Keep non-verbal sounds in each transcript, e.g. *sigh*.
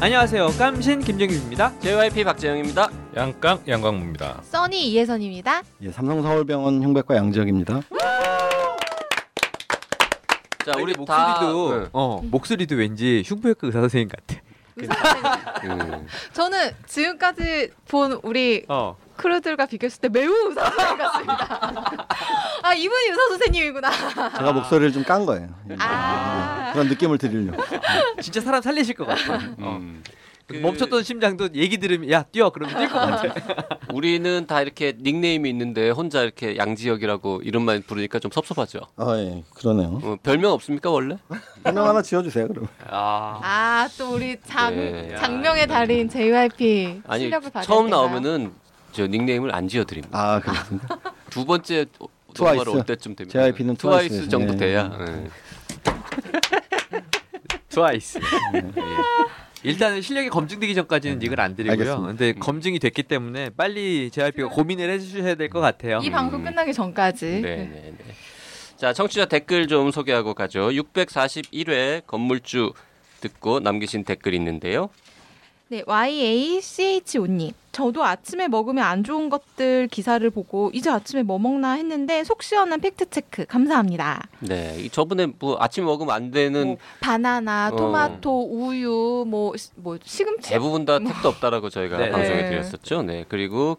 안녕하세요. 깜신 김정규입니다. JYP 박재영입니다. 양깡 양광무입니다. 써니 이혜선입니다. 예, 삼성 서울병원 흉백과 양지혁입니다. 자, 우리 목소리도 다 응. 어 목소리도 왠지 흉부외과 의사 선생님 같아. 의사 선생님. 음. 저는 지금까지 본 우리 어 크루들과 비교했을 때 매우 의사 선생님 같습니다. *laughs* 아 이분이 의사 선생님이구나. 제가 목소리를 좀 깐 거예요. 예. 아. 그런 느낌을 드리려고. *laughs* 진짜 사람 살리실 것 같아. 어. 음. 그- 멈췄던 심장도 얘기 들으면 야 뛰어 그러면 뛸 것 같아. *laughs* 우리는 다 이렇게 닉네임이 있는데 혼자 이렇게 양지혁이라고 이름만 부르니까 좀 섭섭하죠. 아, 예, 그러네요. 어, 별명 없습니까 원래? 별명 하나 지어주세요, 그럼. 아아또 우리 장 네. 작명의 달인 JYP 아니 실력을 발휘. 처음 나오면은 저 닉네임을 안 지어드립니다. 아, 그렇습니다. *laughs* 두 번째 트와이스. 올 때쯤 됩니다. JYP 는 트와이스 트와이스. 정도 예. 돼야. 예. *laughs* 트와이스. 예. 일단은 실력이 검증되기 전까지는 이걸 안 드리고요. 알겠습니다. 근데 검증이 됐기 때문에 빨리 JYP가 고민을 해주셔야 될 것 같아요. 이 방송 끝나기 전까지. 네, 네, 네. 자, 청취자 댓글 좀 소개하고 가죠. 641회 건물주 듣고 남기신 댓글이 있는데요. 네, YACH5님. 저도 아침에 먹으면 안 좋은 것들 기사를 보고 이제 아침에 뭐 먹나 했는데 속 시원한 팩트 체크 감사합니다. 네, 이 저번에 뭐 아침 먹으면 안 되는 뭐 바나나, 어. 토마토, 우유, 뭐, 시- 뭐 시금치. 대부분 다 택도 없다라고 저희가 네. 방송에 네. 드렸었죠. 네. 그리고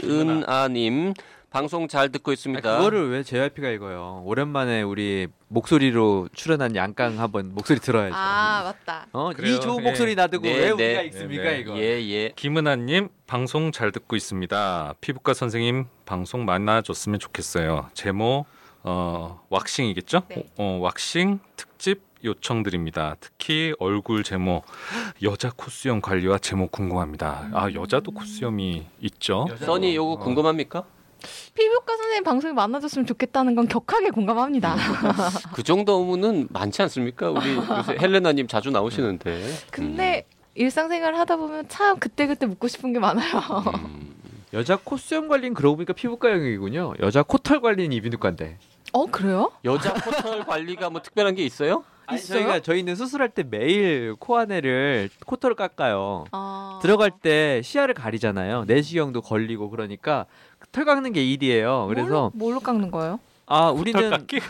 김은아님 방송 잘 듣고 아니, 있습니다. 그거를 왜 JYP가 읽어요? 오랜만에 우리 목소리로 출연한 양강 한번 목소리 들어야죠. 아, 맞다. 어, 그래요. 이 좋은 예. 목소리 놔두고 네, 왜 네. 우리가 읽습니까 네, 네. 이거? 예, 예. 김은아님 방송 잘 듣고 있습니다. 피부과 선생님 방송 만나줬으면 좋겠어요. 제목 어, 왁싱이겠죠? 네. 어, 왁싱 특집 요청드립니다. 특히 얼굴 제모 여자 코수염 관리와 제모 궁금합니다. 아 여자도 코수염이 있죠? 써니 요거 궁금합니까? 피부과 선생님 방송에 만나줬으면 좋겠다는 건 격하게 공감합니다. *laughs* 그 정도면은 많지 않습니까? 우리 요새 헬레나님 자주 나오시는데. 근데 일상생활 하다 보면 참 그때그때 묻고 싶은 게 많아요. 음. 여자 코수염 관리는 그러고 보니까 피부과 영역이군요. 여자 코털 관리는 이비인후과인데. 어, 그래요? 여자 코털 관리가 뭐 특별한 게 있어요? 아니, 있어요? 저희가 저희는 수술할 때 매일 코 안에를 코털을 깎아요. 아. 들어갈 때 시야를 가리잖아요. 내시경도 걸리고 그러니까 털 깎는 게 일이에요. 그래서 뭘로, 뭘로 깎는 거예요? 아 우리는 코털 깎기?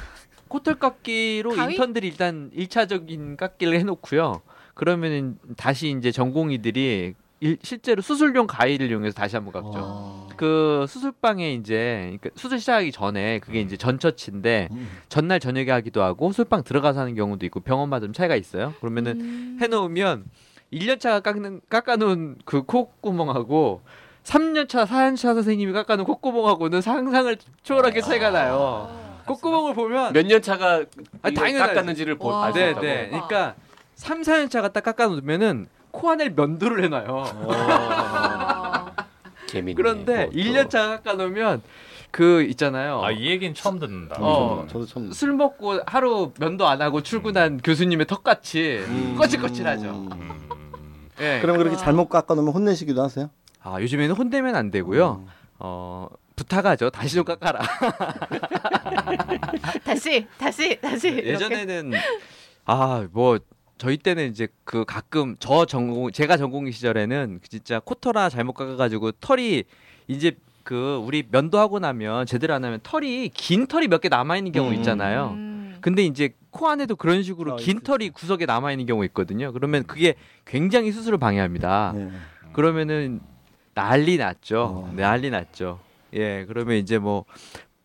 코털 깎기로 가위? 인턴들이 일단 일차적인 깎기를 해놓고요. 그러면은 다시 이제 전공의들이 일- 실제로 수술용 가위를 이용해서 다시 한번 깎죠. 어. 그 수술방에 이제 그러니까 수술 시작하기 전에 그게 이제 전처치인데 음. 전날 저녁에 하기도 하고 수술방 들어가서 하는 경우도 있고 병원마다 좀 차이가 있어요. 그러면은 음. 해놓으면 1년차가 깎는 깎아놓은 그 콧구멍하고 3년차, 4년차 선생님이 깎아놓은 콧구멍하고는 상상을 초월하게 차이가 나요. 콧구멍을 보면 몇 년 차가 아, 당연하지. 깎았는지를 보, 와. 알수 네. 네. 그러니까 3, 4년 차가 딱 깎아놓으면은 코 안에 면도를 해놔요. *laughs* 아. 재밌네. 그런데 뭐, 1년차가 깎아놓으면 그 있잖아요. 아 이 얘기는 처음 듣는다. 어. 저도 처음. 술 먹고 하루 면도 안 하고 출근한 교수님의 턱같이 음. 거칠거칠하죠. 음. 예. 그럼 그렇게 와. 잘못 깎아놓으면 혼내시기도 하세요? 아 요즘에는 혼내면 안 되고요. 어 부탁하죠. 다시 좀 깎아라. *laughs* 다시, 다시, 다시. 이렇게. 예전에는 아 뭐 저희 때는 이제 그 가끔 저 전공 제가 전공의 시절에는 진짜 코털 하 잘못 깎아가지고 털이 이제 그 우리 면도하고 나면 제대로 안 하면 털이 긴 털이 몇 개 남아 있는 경우 음. 있잖아요. 음. 근데 이제 코 안에도 그런 식으로 아, 긴 털이 구석에 남아 있는 경우 있거든요. 그러면 그게 굉장히 수술을 방해합니다. 예. 그러면은 난리 났죠. 어. 난리 났죠. 예, 그러면 이제 뭐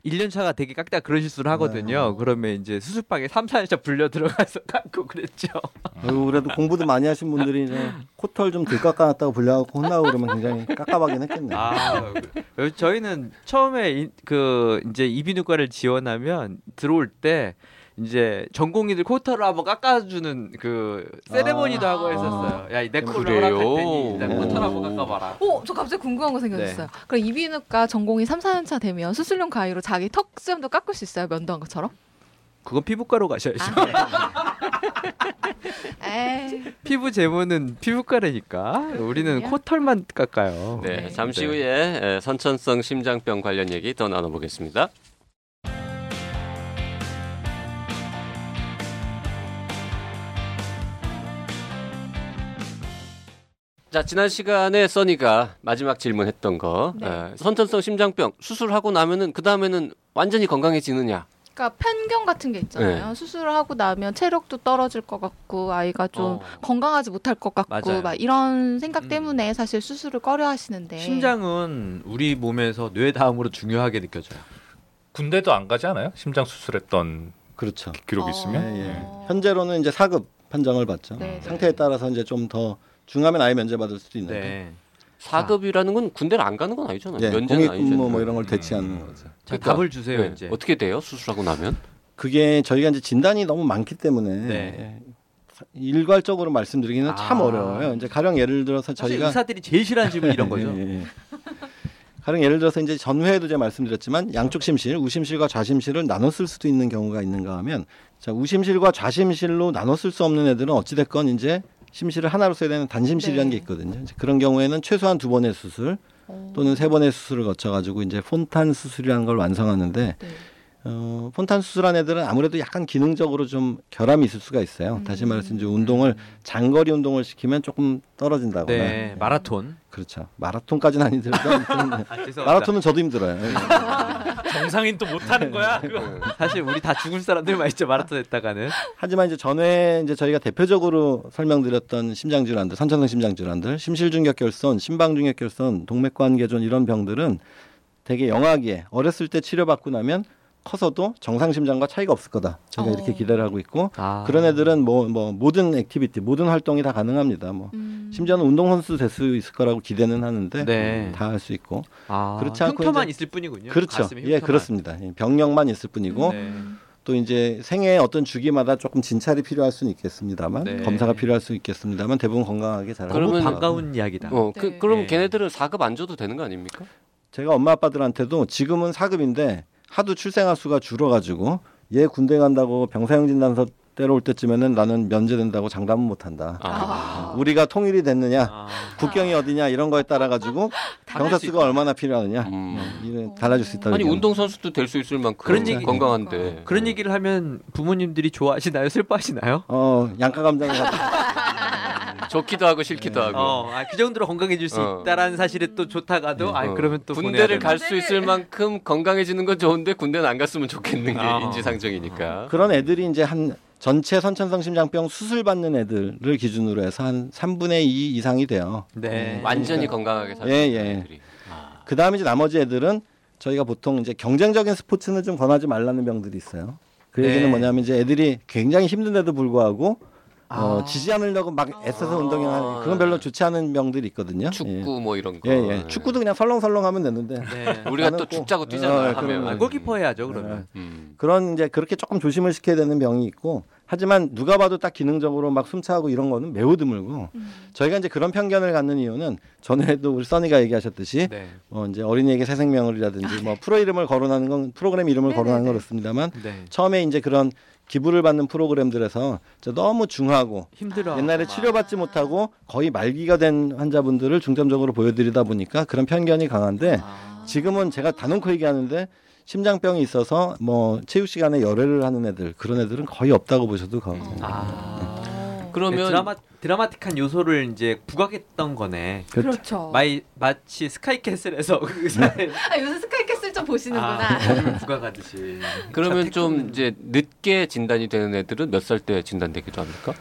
1년 차가 되게 깎다 그런 실수를 하거든요. 네. 그러면 이제 수술방에 3, 4년차 불려 들어가서 *laughs* 깎고 그랬죠. 그래도 공부도 많이 하신 분들이 이제 코털 좀 덜 깎아놨다고 불려갖고 혼나고 그러면 굉장히 깝깝하긴 했겠네요. 아, 그- 저희는 처음에 이- 그 이제 이비인후과를 지원하면 들어올 때 이제 전공의들 코터를 한번 깎아주는 그 세레모니도 아. 하고 했었어요. 야, 내 코를? 허락할 테니 일단 네. 코터를 한번 깎아봐라. 어, 저 갑자기 궁금한 거 생겼어요. 그럼 이비인후과 전공이 3, 4년차 되면 수술용 가위로 자기 턱 수염도 깎을 수 있어요? 면도한 것처럼? 그건 피부과로 가셔야죠. *laughs* 에이. 피부 제모는 피부과라니까. 우리는? 코털만 깎아요. 네, 잠시 네. 후에 에, 선천성 심장병 관련 얘기 더 나눠보겠습니다. 자 지난 시간에 써니가 마지막 질문했던 거 네. 에, 선천성 심장병 수술하고 나면은 그 다음에는 완전히 건강해지느냐? 그러니까 편견 같은 게 있잖아요. 네. 수술을 하고 나면 체력도 떨어질 것 같고 아이가 좀 어. 건강하지 못할 것 같고 맞아요. 막 이런 생각 음. 때문에 사실 수술을 꺼려 하시는데 심장은 우리 몸에서 뇌 다음으로 중요하게 느껴져요. 군대도 안 가지 않아요? 심장 수술했던 그렇죠. 기록 어. 있으면. 예, 예. 예. 현재로는 이제 4급 판정을 받죠. 네, 네. 상태에 따라서 이제 좀더 중하면 아예 면제받을 수도 있는데. 네. 4급이라는 건 군대를 안 가는 건 아니잖아요. 예, 면제는 공익근무 아니잖아요. 뭐 이런 걸 대체하는 음. 거죠. 자, 그러니까, 답을 주세요 네, 이제. 어떻게 돼요? 수술하고 나면? 그게 저희가 이제 진단이 너무 많기 때문에 네. 일괄적으로 말씀드리기는 참 아. 어려워요. 이제 가령 예를 들어서 저희가 의사들이 제일 싫어하는 질문 이런 거죠. *laughs* 예, 예, 예. 가령 예를 들어서 이제 전회에도 제가 말씀드렸지만 양쪽 심실, 우심실과 좌심실을 나눠 쓸 수도 있는 경우가 있는가 하면 자 우심실과 좌심실로 나눠 쓸 수 없는 애들은 어찌 됐건 이제 심실을 하나로 써야 되는 단심실이라는 네. 게 있거든요. 이제 그런 경우에는 최소한 두 번의 수술 어. 또는 세 번의 수술을 거쳐 가지고 이제 폰탄 수술이라는 걸 완성하는데 네. 어, 폰탄 수술한 애들은 아무래도 약간 기능적으로 좀 결함이 있을 수가 있어요. 음. 다시 말해서 이제 운동을 장거리 운동을 시키면 조금 떨어진다거나 네, 마라톤. 그렇죠. 마라톤까지는 아니더라도 *laughs* 아. 마라톤은 저도 힘들어요. 정상인 또 못하는 거야. 그거. *laughs* 사실 우리 다 죽을 사람들만 있죠 마라톤 했다가는. 하지만 이제 전에 이제 저희가 대표적으로 설명드렸던 심장 질환들, 선천성 심장 질환들, 심실중격결손, 심방중격결손, 동맥관개존 이런 병들은 되게 영아기에 어렸을 때 치료받고 나면 커서도 정상 심장과 차이가 없을 거다. 저희가 어. 이렇게 기대를 하고 있고 아. 그런 애들은 뭐뭐 모든 activity, 모든 활동이 다 가능합니다. 뭐 음. 심지어는 운동 선수 될 수 있을 거라고 기대는 하는데 네. 다할 수 있고 아, 그렇지 않고 흉터만 이제- 있을 뿐이군요. 그렇죠. 예. 그렇습니다. 예, 병력만 있을 뿐이고 네. 또 이제 생애 어떤 주기마다 조금 진찰이 필요할 수는 있겠습니다만 네. 검사가 필요할 수 있겠습니다만 대부분 건강하게 잘 너무 그러면- 반가운 이야기다. 어, 그, 네. 그럼 네. 걔네들은 4급 안 줘도 되는 거 아닙니까? 제가 엄마 아빠들한테도 지금은 4급인데 하도 출생아 수가 줄어가지고 얘 군대 간다고 병사용 진단서 때려올 때쯤에는 나는 면제된다고 장담은 못한다. 아. 우리가 통일이 됐느냐, 아. 국경이 어디냐 이런 거에 따라 가지고 병사 수가 얼마나 필요하느냐 음. 이런 달라질 수 있다. 아니 얘기하는 운동 선수도 될 수 있을 만큼 그런 얘기- 건강한데 그런 얘기를 하면 부모님들이 좋아하시나요? 슬퍼하시나요? 어 양가 가지고 *laughs* 좋기도 하고 싫기도 하고 어, 아, 그 정도로 건강해질 수 어. 있다라는 사실에 또 좋다가도, 아, 어. 그러면 또 군대를 갈? 수 있을 만큼 건강해지는 건 좋은데 군대는 안 갔으면 좋겠는 게 아. 인지상정이니까. 그런 애들이 이제 한 전체 선천성 심장병 수술 받는 애들을 기준으로 해서 한 3분의 2 이상이 돼요. 네. 완전히 건강하게 살수 예, 예. 애들이. 아. 그 다음에 이제 나머지 애들은 저희가 보통 이제 경쟁적인 스포츠는 좀 권하지 말라는 병들이 있어요. 그 얘기는 네. 뭐냐면 이제 애들이 굉장히 힘든데도 불구하고 어, 아. 지지 않으려고 막 애써서 운동하는 그건 별로 좋지 않은 병들이 있거든요. 축구 뭐 이런 거. 예, 예. 예. 축구도 그냥 설렁설렁 하면 되는데 네. *laughs* 우리가 또 꼭- 죽자고 뛰잖아. 어, 하면. 아, 골키퍼 해야죠, 그러면. 음. 그런 이제 그렇게 조금 조심을 시켜야 되는 병이 있고 하지만 누가 봐도 딱 기능적으로 막 숨차고 이런 거는 매우 드물고 음. 저희가 이제 그런 편견을 갖는 이유는 전에도 우리 써니가 얘기하셨듯이 네. 어 이제 어린이에게 새 생명을이라든지 뭐 프로 이름을 거론하는 건 프로그램 이름을 네네네. 거론하는 건 그렇습니다만 네. 처음에 이제 그런 기부를 받는 프로그램들에서 저 너무 중하고 힘들어. 옛날에 치료받지 못하고 거의 말기가 된 환자분들을 중점적으로 보여드리다 보니까 그런 편견이 강한데 아. 지금은 제가 단언코 얘기하는데 심장병이 있어서 뭐 체육 시간에 열외를 하는 애들 그런 애들은 거의 없다고 보셔도 과언이 아. 그러면 네, 드라마 드라마틱한 요소를 이제 부각했던 거네. 그렇죠. 마이 마치 스카이캐슬에서 그 의사의 *laughs* 아, 요새 스카이캐슬 좀 보시는구나. 아, 부각하듯이. 그러면 자, 좀 이제 늦게 진단이 되는 애들은 몇 살 때 진단되기도 합니까?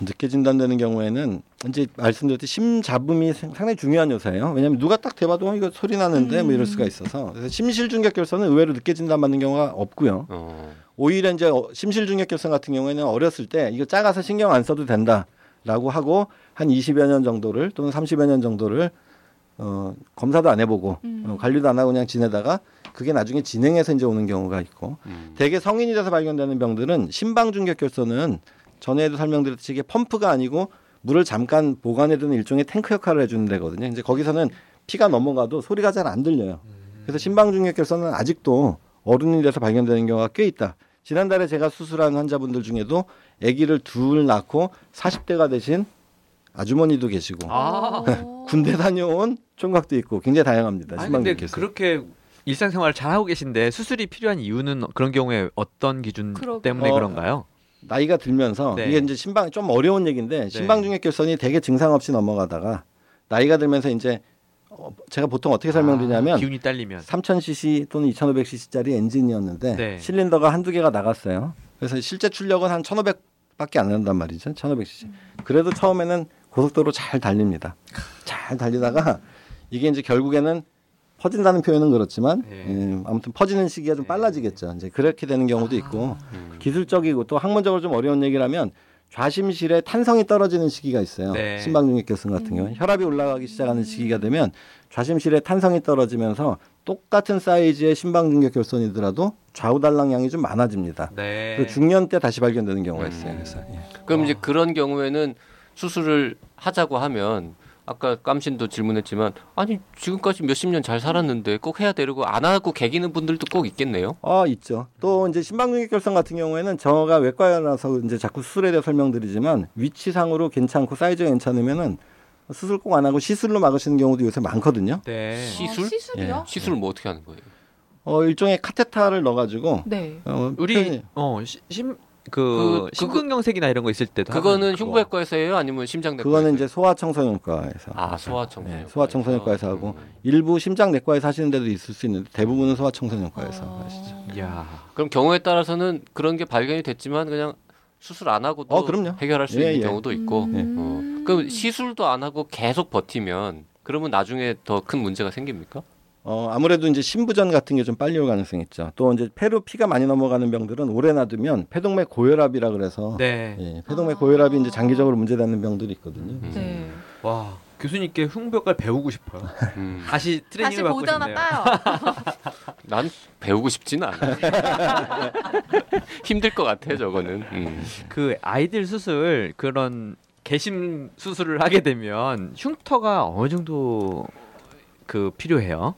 늦게 진단되는 경우에는 이제 말씀드렸듯이 심 잡음이 상- 상당히 중요한 요소예요. 왜냐하면 누가 딱 대봐도 어, 이거 소리 나는데 뭐 이럴 수가 있어서 그래서 심실중격결손은 의외로 늦게 진단받는 경우가 없고요. 어. 오히려 이제 어, 심실중격결손 같은 경우에는 어렸을 때 이거 작아서 신경 안 써도 된다 라고 하고 한 20여 년 정도를 또는 30여 년 정도를 어, 검사도 안 해보고 음. 어, 관리도 안 하고 그냥 지내다가 그게 나중에 진행해서 이제 오는 경우가 있고 음. 대개 성인이 돼서 발견되는 병들은 심방중격결선은 전에도 설명드렸듯이 이게 펌프가 아니고 물을 잠깐 보관해두는 일종의 탱크 역할을 해주는 데거든요. 이제 거기서는 피가 넘어가도 소리가 잘 안 들려요. 그래서 심방중격결선은 아직도 어른이 돼서 발견되는 경우가 꽤 있다. 지난달에 제가 수술한 환자분들 중에도 아기를 둘 낳고 40대가 되신 아주머니도 계시고 아. 어. 군대 다녀온 총각도 있고 굉장히 다양합니다. 아니 근데. 그렇게 일상생활 잘 하고 계신데 수술이 필요한 이유는 그런 경우에 어떤 기준 그러게. 때문에 어, 그런가요? 나이가 들면서 네. 이게 이제 심방 좀 어려운 얘기인데 심방중액결선이 되게 증상 없이 넘어가다가 나이가 들면서 이제 어, 제가 보통 어떻게 설명드리냐면 아, 기운이 딸리면 3000cc 또는 2500cc짜리 엔진이었는데 네. 실린더가 한두 개가 나갔어요. 그래서 실제 출력은 한 1500밖에 안 난단 말이죠. 1500cc. 그래도 처음에는 고속도로 잘 달립니다. 잘 달리다가 이게 이제 결국에는 퍼진다는 표현은 그렇지만 네. 음, 아무튼 퍼지는 시기가 좀 빨라지겠죠. 이제 그렇게 되는 경우도 있고 음. 기술적이고 또 학문적으로 좀 어려운 얘기라면 좌심실에 탄성이 떨어지는 시기가 있어요. 네. 심방중액결선 같은 경우 는 혈압이 올라가기 시작하는 시기가 되면 좌심실에 탄성이 떨어지면서 똑같은 사이즈의 심방중격결선이더라도 좌우 달랑량이 좀 많아집니다. 네. 그리고 중년 때 다시 발견되는 경우가 있어요. 그래서 예. 그럼 이제 그런 경우에는 수술을 하자고 하면 아까 깜신도 질문했지만 아니 지금까지 몇십 년 잘 살았는데 꼭 해야 되고 안 하고 개기는 분들도 꼭 있겠네요. 아 있죠. 또 이제 심방중격결선 같은 경우에는 저가 외과라서 이제 자꾸 수술에 대해 설명드리지만 위치상으로 괜찮고 사이즈가 괜찮으면은 수술 꼭 안 하고 시술로 막으시는 경우도 요새 많거든요. 네. 시술? 아, 시술이요? 시술을 뭐 어떻게 하는 거예요? 어 일종의 카테타를 넣어가지고 네. 어, 우리 표현이- 어심 그 그- 심근경색이나 이런 거 있을 때도 그거는. 흉부외과에서 해요? 아니면 심장내과에서? 그거는? 이제 소아청소년과에서 아 소아청소년. 네, 소아청소년과에서 하고 일부 심장내과에서 하시는 데도 있을 수 있는데 대부분은 소아청소년과에서 어. 하시죠. 이야. 그럼 경우에 따라서는 그런 게 발견이 됐지만 그냥 수술 안 하고도 어, 그럼요. 해결할 수 예, 있는 예. 경우도 있고. 음. 어. 그럼 시술도 안 하고 계속 버티면 그러면 나중에 더 큰 문제가 생깁니까? 어 아무래도 이제 심부전 같은 게 좀 빨리 올 가능성이 있죠. 또 이제 폐로 피가 많이 넘어가는 병들은 오래 놔두면 폐동맥 고혈압이라 그래서 네. 예, 폐동맥 고혈압이 이제 장기적으로 문제되는 병들이 있거든요. 음. 네. 와 교수님께 흉부외과를 배우고 싶어요. 음. 다시 *laughs* 다시 트레이닝을 받고 보잖아 *laughs* 싶네요. 난 배우고 싶지는 않아. *laughs* 힘들 것 같아 저거는. 음. 그 아이들 수술 그런 개심 수술을 하게 되면 흉터가 어느 정도 그 필요해요?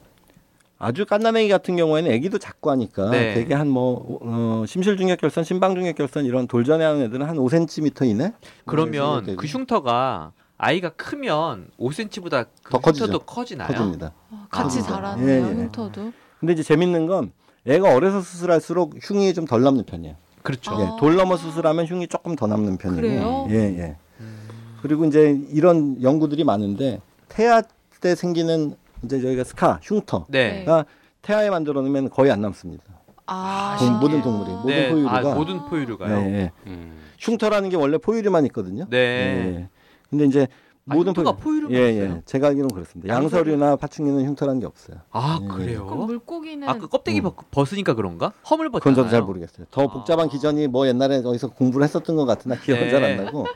아주 갓난아기 같은 경우에는 아기도 작고 하니까 네. 되게 한뭐 어, 심실중격결선, 심방중격결선 이런 돌전에 하는 애들은 한 5cm 이내. 그러면 네, 그 흉터가 아이가 크면 5cm보다 그 더. 흉터도 커지나요? 커집니다. 같이 아, 자라네요. 예, 예. 흉터도. 근데 이제 재밌는 건 애가 어려서 수술할수록 흉이 좀 덜 남는 편이에요. 그렇죠. 아. 예, 돌 넘어 수술하면 흉이 조금 더 남는 편이고. 그래요? 예, 예. 그리고 이제 이런 연구들이 많은데 태아 때 생기는 이제 저희가 스카 흉터가 네. 태아에 만들어 놓으면 거의 안 남습니다. 아, 동- 모든. 동물이 모든 네. 포유류가 아, 모든 포유류가요. 예, 예. 음. 흉터라는 게 원래 포유류만 있거든요. 네. 예. 근데 이제 아, 모든 흉터가 포유류만 예, 있어요? 예. 제가 알기로는 그렇습니다. 양서류나 파충류는 흉터라는 게 없어요. 아 예, 그래요? 그럼 물고기는 아그 껍데기 음. 벗- 벗으니까 그런가? 험을 벗잖아요. 그건 저도 잘 모르겠어요. 더 아. 복잡한 기전이 뭐 옛날에 어디서 공부를 했었던 것 같으나 기억은 네. 잘안 나고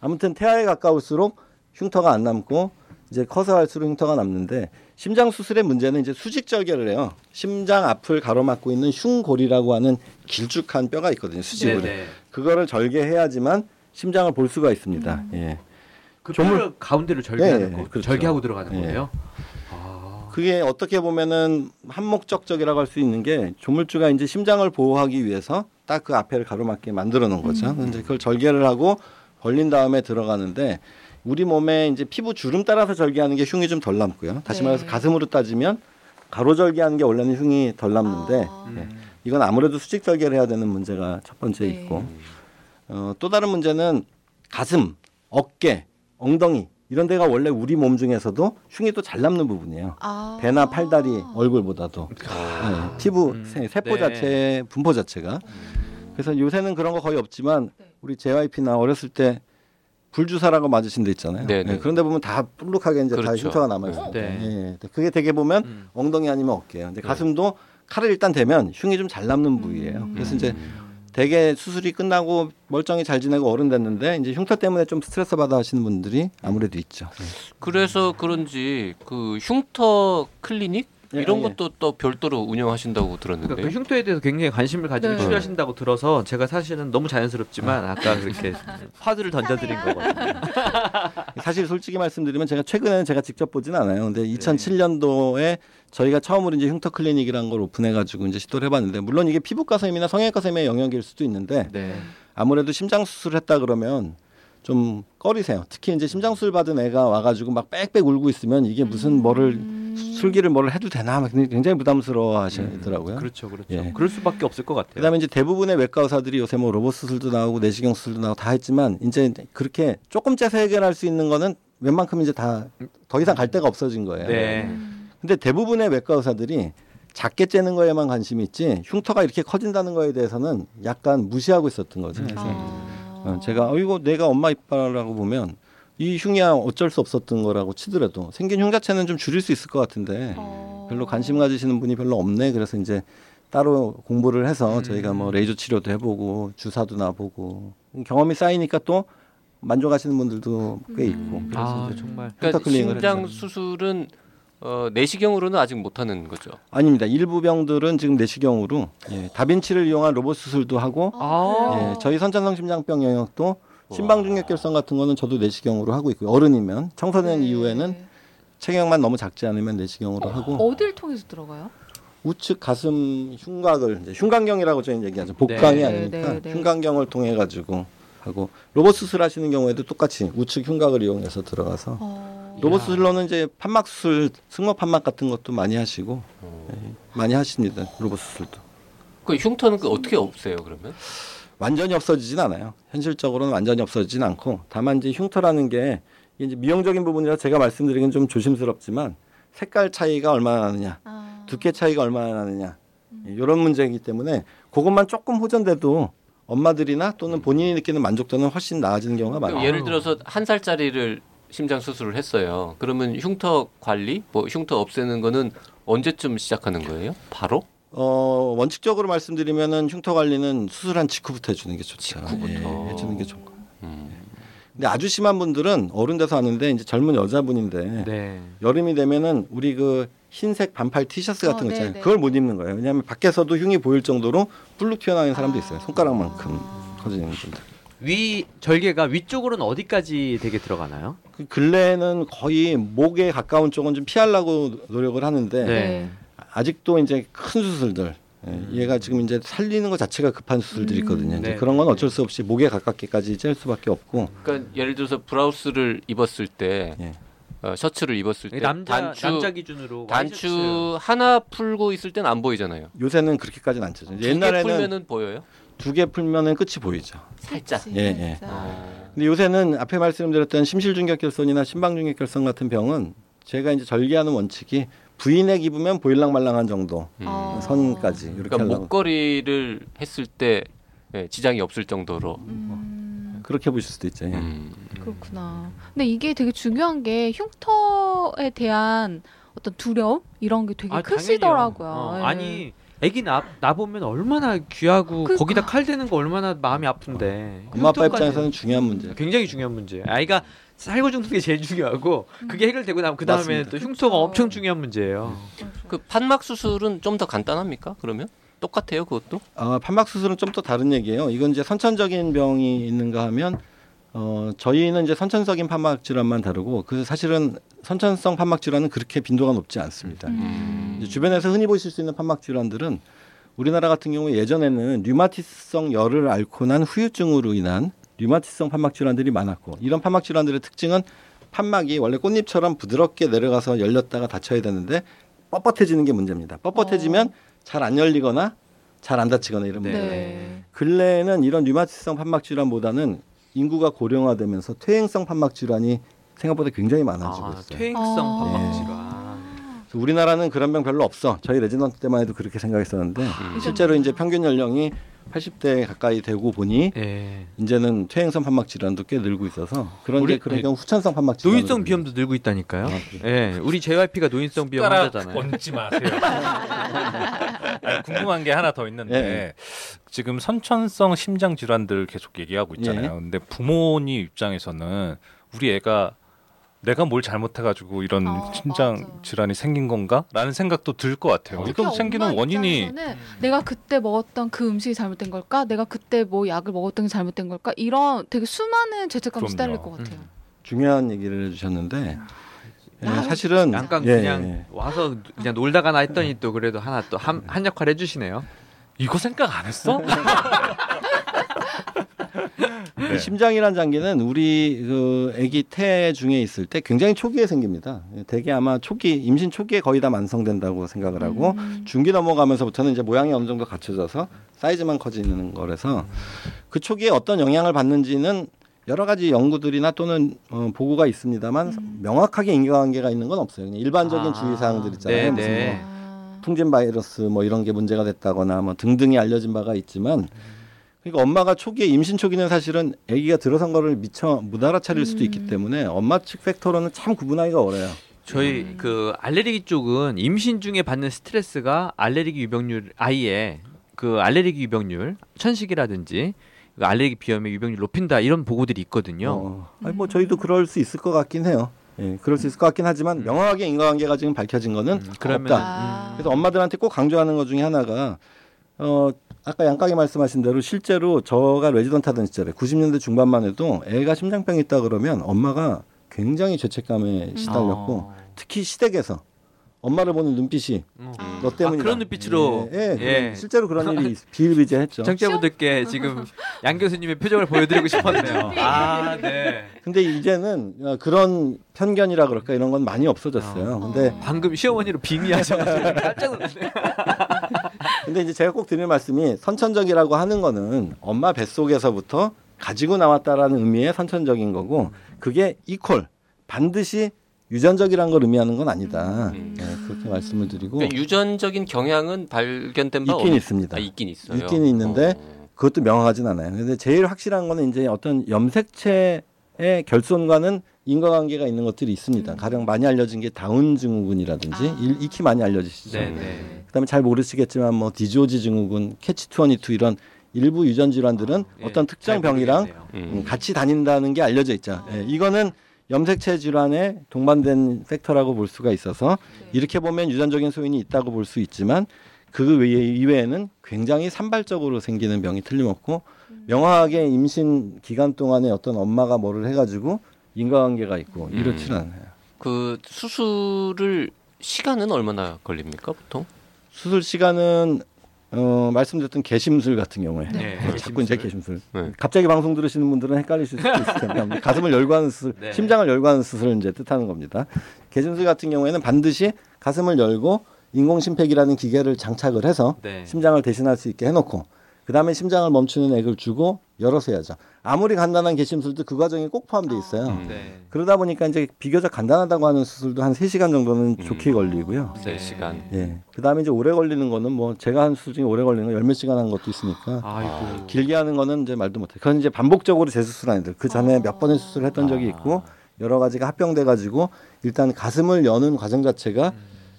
아무튼 태아에 가까울수록 흉터가 안 남고 이제 커서 할수록 흉터가 남는데 심장 수술의 문제는 이제 수직 절개를 해요. 심장 앞을 가로막고 있는 흉골이라고 하는 길쭉한 뼈가 있거든요. 수직으로. 네네. 그거를 절개해야지만 심장을 볼 수가 있습니다. 예. 그 조물- 뼈를 가운데로 절개하는 예, 예, 거, 그렇죠. 절개하고 들어가는 예. 거예요. 아. 그게 어떻게 보면은 한목적적이라고 할 수 있는 게 조물주가 이제 심장을 보호하기 위해서 딱 그 앞에를 가로막게 만들어 놓은 거죠. 이제 그걸 절개를 하고 벌린 다음에 들어가는데 우리 몸에 이제 피부 주름 따라서 절개하는 게 흉이 좀 덜 남고요. 다시 네. 말해서 가슴으로 따지면 가로 절개하는 게 원래는 흉이 덜 남는데 아. 음. 예. 이건 아무래도 수직 절개를 해야 되는 문제가 첫 번째 네. 있고 어, 또 다른 문제는 가슴, 어깨, 엉덩이 이런 데가 원래 우리 몸 중에서도 흉이 또 잘 남는 부분이에요. 아. 배나 팔다리, 얼굴보다도 아. 네, 피부 음. 세, 세포 네. 자체 분포 자체가 그래서 요새는 그런 거 거의 없지만 우리 JYP나 어렸을 때 불주사라고 맞으신 데 있잖아요. 네, 네. 네, 그런데 보면 다 뿔룩하게 이제 다 그렇죠. 흉터가 남아 있어요. 네. 예, 그게 되게 보면 음. 엉덩이 아니면 어깨예요. 근데 가슴도 칼을 일단 대면 흉이 좀 잘 남는 부위예요. 그래서 이제 대개 수술이 끝나고 멀쩡히 잘 지내고 어른 됐는데 이제 흉터 때문에 좀 스트레스 받아 하시는 분들이 아무래도 있죠. 그래서 그런지 그 흉터 클리닉 예, 이런 예. 것도 또 별도로 운영하신다고 들었는데. 그러니까 그 흉터에 대해서 굉장히 관심을 가지고 네. 치료하신다고 들어서 제가 사실은 너무 자연스럽지만 아까 그렇게 화두를 던져드린 거거든요. *laughs* 사실 솔직히 말씀드리면 제가 최근에는 제가 직접 보진 않아요. 근데 2007년도에 저희가 처음으로 이제 흉터 클리닉이라는 걸 오픈해가지고 이제 시도를 해봤는데 물론 이게 피부과 선생님이나 성형외과 선생님의 영역일 수도 있는데 네. 아무래도 심장 수술을 했다 그러면 좀 꺼리세요. 특히 이제 심장 수술 받은 애가 와가지고 막 빽빽 울고 있으면 이게 무슨 뭐를 술기를 뭐를 해도 되나 막 굉장히 부담스러워 하시더라고요. 그렇죠, 그렇죠. 예. 그럴 수밖에 없을 것 같아요. 그다음에 이제 대부분의 외과 의사들이 요새 뭐 로봇 수술도 나오고 내시경 수술도 나오고 다 했지만 이제 그렇게 조금 째서 해결할 수 있는 거는 웬만큼 이제 다 더 이상 갈 데가 없어진 거예요. 네. 근데 대부분의 외과 의사들이 작게 째는 거에만 관심이 있지 흉터가 이렇게 커진다는 거에 대해서는 약간 무시하고 있었던 거죠. 그래서 어, 제가 어 이거 내가 엄마 이빨이라고 보면 이 흉이야 어쩔 수 없었던 거라고 치더라도 생긴 흉 자체는 좀 줄일 수 있을 것 같은데 어. 별로 관심 가지시는 분이 별로 없네. 그래서 이제 따로 공부를 해서 저희가 뭐 레이저 치료도 해보고 주사도 놔보고 경험이 쌓이니까 또 만족하시는 분들도 꽤 있고. 그래서 아 이제 정말 그러니까 심장. 수술은 어, 내시경으로는 아직 못하는 거죠. 아닙니다. 일부 병들은 지금 내시경으로 예, 다빈치를 이용한 로봇 수술도 하고 아. 예, 저희 선천성 심장병 영역도 심방중액결성 같은 거는 저도 내시경으로 하고 있고요. 어른이면 청소년 네. 이후에는 체격만 너무 작지 않으면 내시경으로 하고 어딜 통해서 들어가요? 우측 가슴 흉곽을 이제 흉곽경이라고 저희는 얘기하죠. 복강이 네, 아니니까 네, 네. 흉곽경을 통해 가지고 하고 로봇 수술하시는 경우에도 똑같이 우측 흉곽을 이용해서 들어가서 어. 로봇 수술로는 이제 판막 수술, 승모 판막 같은 것도 많이 하시고 예, 많이 하십니다. 로봇 수술도 그 흉터는 그 어떻게 없애요 그러면? 완전히 없어지진 않아요. 현실적으로는 완전히 없어지진 않고 다만 이제 흉터라는 게 이제 미용적인 부분이라 제가 말씀드리긴 좀 조심스럽지만 색깔 차이가 얼마나 나느냐, 아. 두께 차이가 얼마나 나느냐 이런 문제이기 때문에 그것만 조금 호전돼도 엄마들이나 또는 본인이 느끼는 만족도는 훨씬 나아지는 경우가 그럼 많아요. 예를 들어서 한 살짜리를 심장 수술을 했어요. 그러면 흉터 관리, 뭐 흉터 없애는 거는 언제쯤 시작하는 거예요? 바로? 어, 원칙적으로 말씀드리면은 흉터 관리는 수술한 직후부터 해주는 게 좋죠. 직후부터. 예, 해주는 게 좋고. 음. 근데 아주 심한 분들은 어른 돼서 하는데 이제 젊은 여자분인데 네. 여름이 되면은 우리 그 흰색 반팔 티셔츠 같은 어, 거 있잖아요. 네, 네. 그걸 못 입는 거예요. 왜냐하면 밖에서도 흉이 보일 정도로 불룩 튀어나오는 사람도 있어요. 아. 손가락만큼 커지는 분들. 위 절개가 위쪽으로는 어디까지 되게 들어가나요? 그 근래에는 거의 목에 가까운 쪽은 좀 피하려고 노력을 하는데 네. 아직도 이제 큰 수술들 예, 얘가 지금 이제 살리는 것 자체가 급한 수술들이 있거든요. 이제 네. 그런 건 어쩔 수 없이 목에 가깝게까지 짤 수밖에 없고 그러니까 예를 들어서 브라우스를 입었을 때 예. 어, 셔츠를 입었을 때 남자 단추 남자 기준으로 단추 와이셔츠. 하나 풀고 있을 땐 안 보이잖아요. 요새는 그렇게까지는 안 쳐죠. 개 옛날에는 풀면은 보여요? 두 개 풀면은 끝이 보이죠. 살짝. 예, 예. 어. 근데 요새는 앞에 말씀드렸던 심실중격결손이나 심방중격결손 같은 병은 제가 이제 절개하는 원칙이 부인액 입으면 보일랑말랑한 정도 음. 어. 선까지 이렇게 그러니까 하려고 목걸이를 했을 때 예, 지장이 없을 정도로. 음, 그렇게 보실 수도 있죠. 예. 음. 그렇구나. 근데 이게 되게 중요한 게 흉터에 대한 어떤 두려움 이런 게 되게 아, 크시더라고요. 어, 예. 아니 애기 나, 나 보면 얼마나 귀하고 그러니까. 거기다 칼 대는 거 얼마나 마음이 아픈데 엄마 아빠. 입장에서는 중요한 문제. 굉장히 중요한 문제예요. 아이가 살고 죽는 게 제일 중요하고 그게 해결되고 나면 그 다음에 맞습니다. 또 흉터가 그쵸. 엄청 중요한 문제예요. 그 판막 수술은 좀 더 간단합니까? 그러면 똑같아요, 그것도? 아, 판막 수술은 좀 또 다른 얘기예요. 이건 이제 선천적인 병이 있는가 하면 어, 저희는 이제 선천적인 판막 질환만 다루고 그 사실은 선천성 판막 질환은 그렇게 빈도가 높지 않습니다. 음. 이제 주변에서 흔히 보실 수 있는 판막 질환들은 우리나라 같은 경우에 예전에는 류마티스성 열을 앓고 난 후유증으로 인한 류마티스성 판막 질환들이 많았고 이런 판막 질환들의 특징은 판막이 원래 꽃잎처럼 부드럽게 내려가서 열렸다가 닫혀야 되는데 뻣뻣해지는 게 문제입니다. 뻣뻣해지면 잘안 열리거나 잘 안 닫히거나 이런 네. 문제예요. 네. 근래에는 이런 류마티스성 판막 질환보다는 인구가 고령화되면서 퇴행성 판막 질환이 생각보다 굉장히 많아지고 아, 있어요. 퇴행성 아. 판막 예. 질환. 우리나라는 그런 병 별로 없어. 저희 레지던트 때만 해도 그렇게 생각했었는데 음. 실제로 이제 평균 연령이 80대 가까이 되고 보니 예. 이제는 퇴행성 판막 질환도 꽤 늘고 있어서 그런 우리- 게 그런 네. 경우 후천성 판막 질환 노인성 비염도 늘고 있다니까요. 예, 우리 JYP가 노인성 비염 환자잖아요. 얹지 마세요. *laughs* 아니, 궁금한 게 하나 더 있는데 예. 지금 선천성 심장 질환들 계속 얘기하고 있잖아요. 예. 근데 부모님 입장에서는 우리 애가 내가 뭘 잘못해가지고 이런 어, 심장 맞아. 질환이 생긴 건가?라는 생각도 들 것 같아요. 특히 이거 생기는 원인이 내가 그때 먹었던 그 음식이 잘못된 걸까? 내가 그때 뭐 약을 먹었던 게 잘못된 걸까? 이런 되게 수많은 죄책감이. 시달릴 것 같아요. 중요한 얘기를 해주셨는데 예, 나- 사실은 잠깐 예, 그냥 예. 와서 그냥 놀다가 나 했더니 또 그래도 하나 또한 한 역할 해주시네요. 이거 생각 안 했어? *laughs* 네. 이 심장이란 장기는 우리 그 아기 태 중에 있을 때 굉장히 초기에 생깁니다. 대개 아마 초기 임신 초기에 거의 다 만성된다고 생각을 하고 음. 중기 넘어가면서부터는 이제 모양이 어느 정도 갖춰져서 사이즈만 커지는 거라서 그 초기에 어떤 영향을 받는지는 여러 가지 연구들이나 또는 어, 보고가 있습니다만 음. 명확하게 인과관계가 있는 건 없어요. 그냥 일반적인 아, 주의사항들 있잖아요. 네, 무슨 네. 뭐 아. 풍진 바이러스 뭐 이런 게 문제가 됐다거나 뭐 등등이 알려진 바가 있지만 그러니까 엄마가 초기에 임신 초기는 사실은 아기가 들어선 거를 미처 못 알아차릴 수도 있기 음. 때문에 엄마 측 팩터로는 참 구분하기가 어려요. 저희 음. 그 알레르기 쪽은 임신 중에 받는 스트레스가 알레르기 유병률 아이의 그 알레르기 유병률 천식이라든지 그 알레르기 비염의 유병률 높인다 이런 보고들이 있거든요. 어, 아니 뭐 저희도 그럴 수 있을 것 같긴 해요. 예, 그럴 수 있을 것 같긴 하지만 명확하게 인과관계가 지금 밝혀진 거는 음, 그러면 없다. 아. 그래서 엄마들한테 꼭 강조하는 것 중에 하나가 어 아까 양각이 말씀하신 대로 실제로 저가 레지던트 하던 시절에 90년대 중반만 해도 애가 심장병이 있다 그러면 엄마가 굉장히 죄책감에 시달렸고 어. 특히 시댁에서 엄마를 보는 눈빛이 어. 너 때문이다. 아, 그런 눈빛으로 예, 예, 예. 실제로 그런 일이 비일비재했죠. 청취자분들께 지금 양 교수님의 표정을 보여드리고 싶었네요. *laughs* 아, 네. 근데 이제는 어, 그런 편견이라 그럴까 이런 건 많이 없어졌어요. 근데 방금 시어머니로 빙의하셔가지고 *laughs* 깜짝 놀랐네요. 근데 이제 제가 꼭 드리는 말씀이 선천적이라고 하는 거는 엄마 뱃속에서부터 가지고 나왔다라는 의미의 선천적인 거고 그게 이퀄 반드시 유전적이라는 걸 의미하는 건 아니다. 음. 네, 그렇게 말씀을 드리고 그러니까 유전적인 경향은 발견된 바 있긴 없- 있습니다. 아, 있긴 있어요. 있긴 있는데 어. 그것도 명확하진 않아요. 근데 제일 확실한 거는 이제 어떤 염색체의 결손과는 인과관계가 있는 것들이 있습니다. 가령 많이 알려진 게 다운 증후군이라든지 아. 일- 익히 많이 알려지시죠. 네, 네. 그다음에 잘 모르시겠지만 뭐 디조지 증후군, 캐치22 이런 일부 유전 질환들은 예, 어떤 잘 특정 병이랑. 음. 음, 같이 다닌다는 게 알려져 있죠. 예, 이거는 염색체 질환에 동반된 팩터라고 볼 수가 있어서 이렇게 보면 유전적인 소인이 있다고 볼 수 있지만 그 외에 이외에는 굉장히 산발적으로 생기는 병이 틀림없고 명확하게 임신 기간 동안에 어떤 엄마가 뭐를 해가지고 인과관계가 있고 이렇지는 않아요. 그 수술을 시간은 얼마나 걸립니까 보통? 수술 시간은 어, 말씀드렸던 개심술 같은 경우에 네. 어, 자꾸 이제 개심술. 네. 갑자기 방송 들으시는 분들은 헷갈리실 수도 있을 텐데 가슴을 열고 하는 수술, 네. 심장을 열고 하는 수술을 이제 뜻하는 겁니다. 개심술 같은 경우에는 반드시 가슴을 열고 인공심폐기라는 기계를 장착을 해서 네. 심장을 대신할 수 있게 해놓고 그 다음에 심장을 멈추는 액을 주고 열어서 해야죠. 아무리 간단한 개심술도 그 과정이 꼭 포함되어 있어요. 음. 네. 그러다 보니까 이제 비교적 간단하다고 하는 수술도 한 3시간 정도는 음. 좋게 걸리고요. 세 시간. 예. 그다음에 이제 오래 걸리는 거는 뭐 제가 한 수술 중에 오래 걸리는 거열몇 시간 한 것도 있으니까 아이고. 길게 하는 거는 이제 말도 못해. 그건 이제 반복적으로 재수술한 애들. 그 전에 몇 번의 수술을 했던 적이 있고 여러 가지가 합병돼 가지고 일단 가슴을 여는 과정 자체가